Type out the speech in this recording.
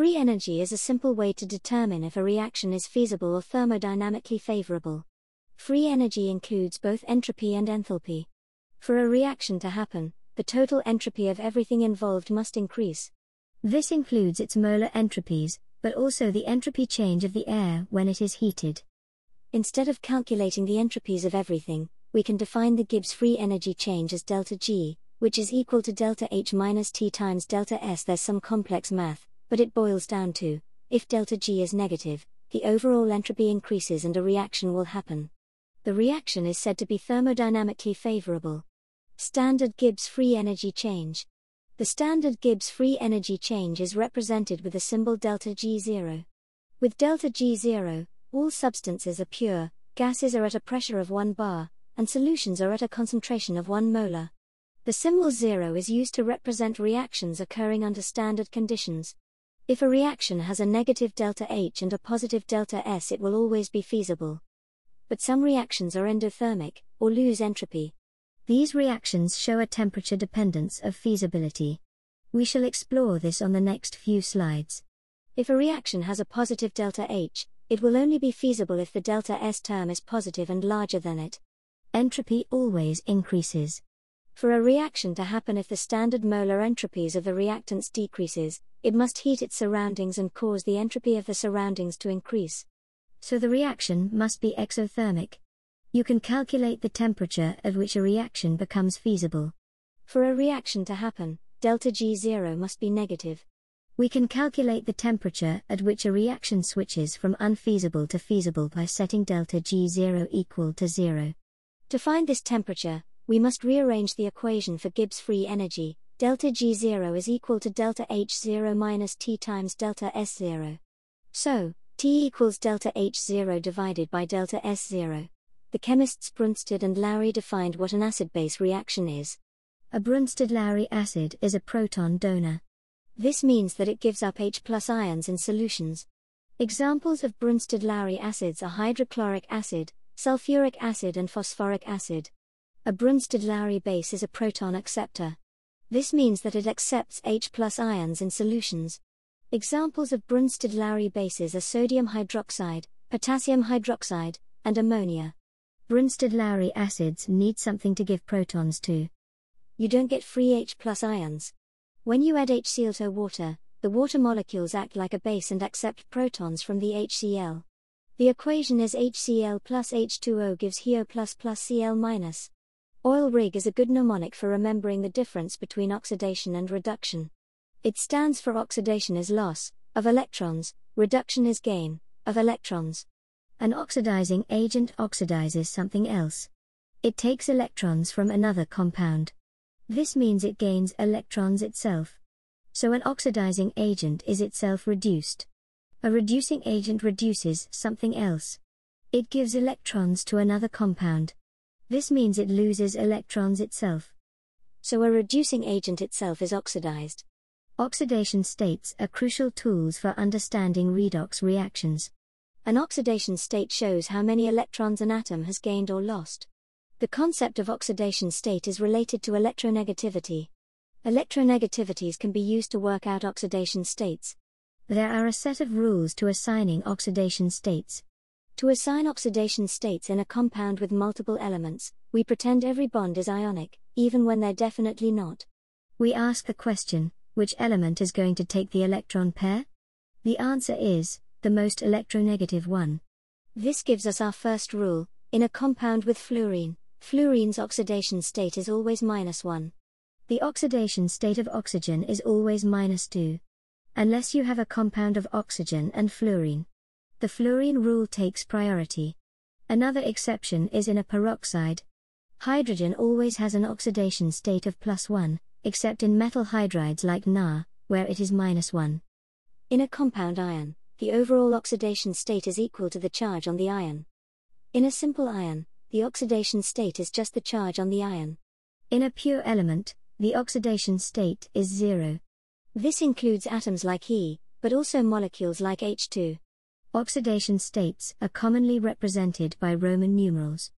Free energy is a simple way to determine if a reaction is feasible or thermodynamically favorable. Free energy includes both entropy and enthalpy. For a reaction to happen, the total entropy of everything involved must increase. This includes its molar entropies, but also the entropy change of the air when it is heated. Instead of calculating the entropies of everything, we can define the Gibbs free energy change as delta G, which is equal to delta H minus T times delta S. There's some complex math, but it boils down to if delta G is negative, the overall entropy increases and a reaction will happen. The reaction is said to be thermodynamically favorable. Standard Gibbs free energy change. The standard Gibbs free energy change is represented with the symbol delta G0. With delta G0, all substances are pure, gases are at a pressure of 1 bar, and solutions are at a concentration of 1 molar. The symbol 0 is used to represent reactions occurring under standard conditions. If a reaction has a negative delta H and a positive delta S, it will always be feasible. But some reactions are endothermic, or lose entropy. These reactions show a temperature dependence of feasibility. We shall explore this on the next few slides. If a reaction has a positive delta H, it will only be feasible if the delta S term is positive and larger than it. Entropy always increases. For a reaction to happen if the standard molar entropies of the reactants decreases, it must heat its surroundings and cause the entropy of the surroundings to increase. So the reaction must be exothermic. You can calculate the temperature at which a reaction becomes feasible. For a reaction to happen, delta G0 must be negative. We can calculate the temperature at which a reaction switches from unfeasible to feasible by setting delta G0 equal to 0. To find this temperature, we must rearrange the equation for Gibbs free energy. Delta G0 is equal to delta H0 minus T times delta S0. So, T equals delta H0 divided by delta S0. The chemists Brønsted and Lowry defined what an acid base reaction is. A Brønsted Lowry acid is a proton donor. This means that it gives up H plus ions in solutions. Examples of Brønsted Lowry acids are hydrochloric acid, sulfuric acid, and phosphoric acid. A Brønsted Lowry base is a proton acceptor. This means that it accepts H ions in solutions. Examples of Brønsted Lowry bases are sodium hydroxide, potassium hydroxide, and ammonia. Brønsted Lowry acids need something to give protons to. You don't get free H ions. When you add HCl to water, the water molecules act like a base and accept protons from the HCl. The equation is HCl plus H2O gives H3O plus plus Cl minus. Oil rig is a good mnemonic for remembering the difference between oxidation and reduction. It stands for oxidation is loss of electrons, reduction is gain of electrons. An oxidizing agent oxidizes something else. It takes electrons from another compound. This means it gains electrons itself. So an oxidizing agent is itself reduced. A reducing agent reduces something else. It gives electrons to another compound. This means it loses electrons itself. So a reducing agent itself is oxidized. Oxidation states are crucial tools for understanding redox reactions. An oxidation state shows how many electrons an atom has gained or lost. The concept of oxidation state is related to electronegativity. Electronegativities can be used to work out oxidation states. There are a set of rules to assigning oxidation states. To assign oxidation states in a compound with multiple elements, we pretend every bond is ionic, even when they're definitely not. We ask the question which element is going to take the electron pair? The answer is the most electronegative one. This gives us our first rule in a compound with fluorine, fluorine's oxidation state is always minus 1. The oxidation state of oxygen is always minus 2. Unless you have a compound of oxygen and fluorine. The fluorine rule takes priority. Another exception is in a peroxide. Hydrogen always has an oxidation state of plus 1, except in metal hydrides like Na, where it is minus 1. In a compound ion, the overall oxidation state is equal to the charge on the ion. In a simple ion, the oxidation state is just the charge on the ion. In a pure element, the oxidation state is zero. This includes atoms like He, but also molecules like H2. Oxidation states are commonly represented by Roman numerals.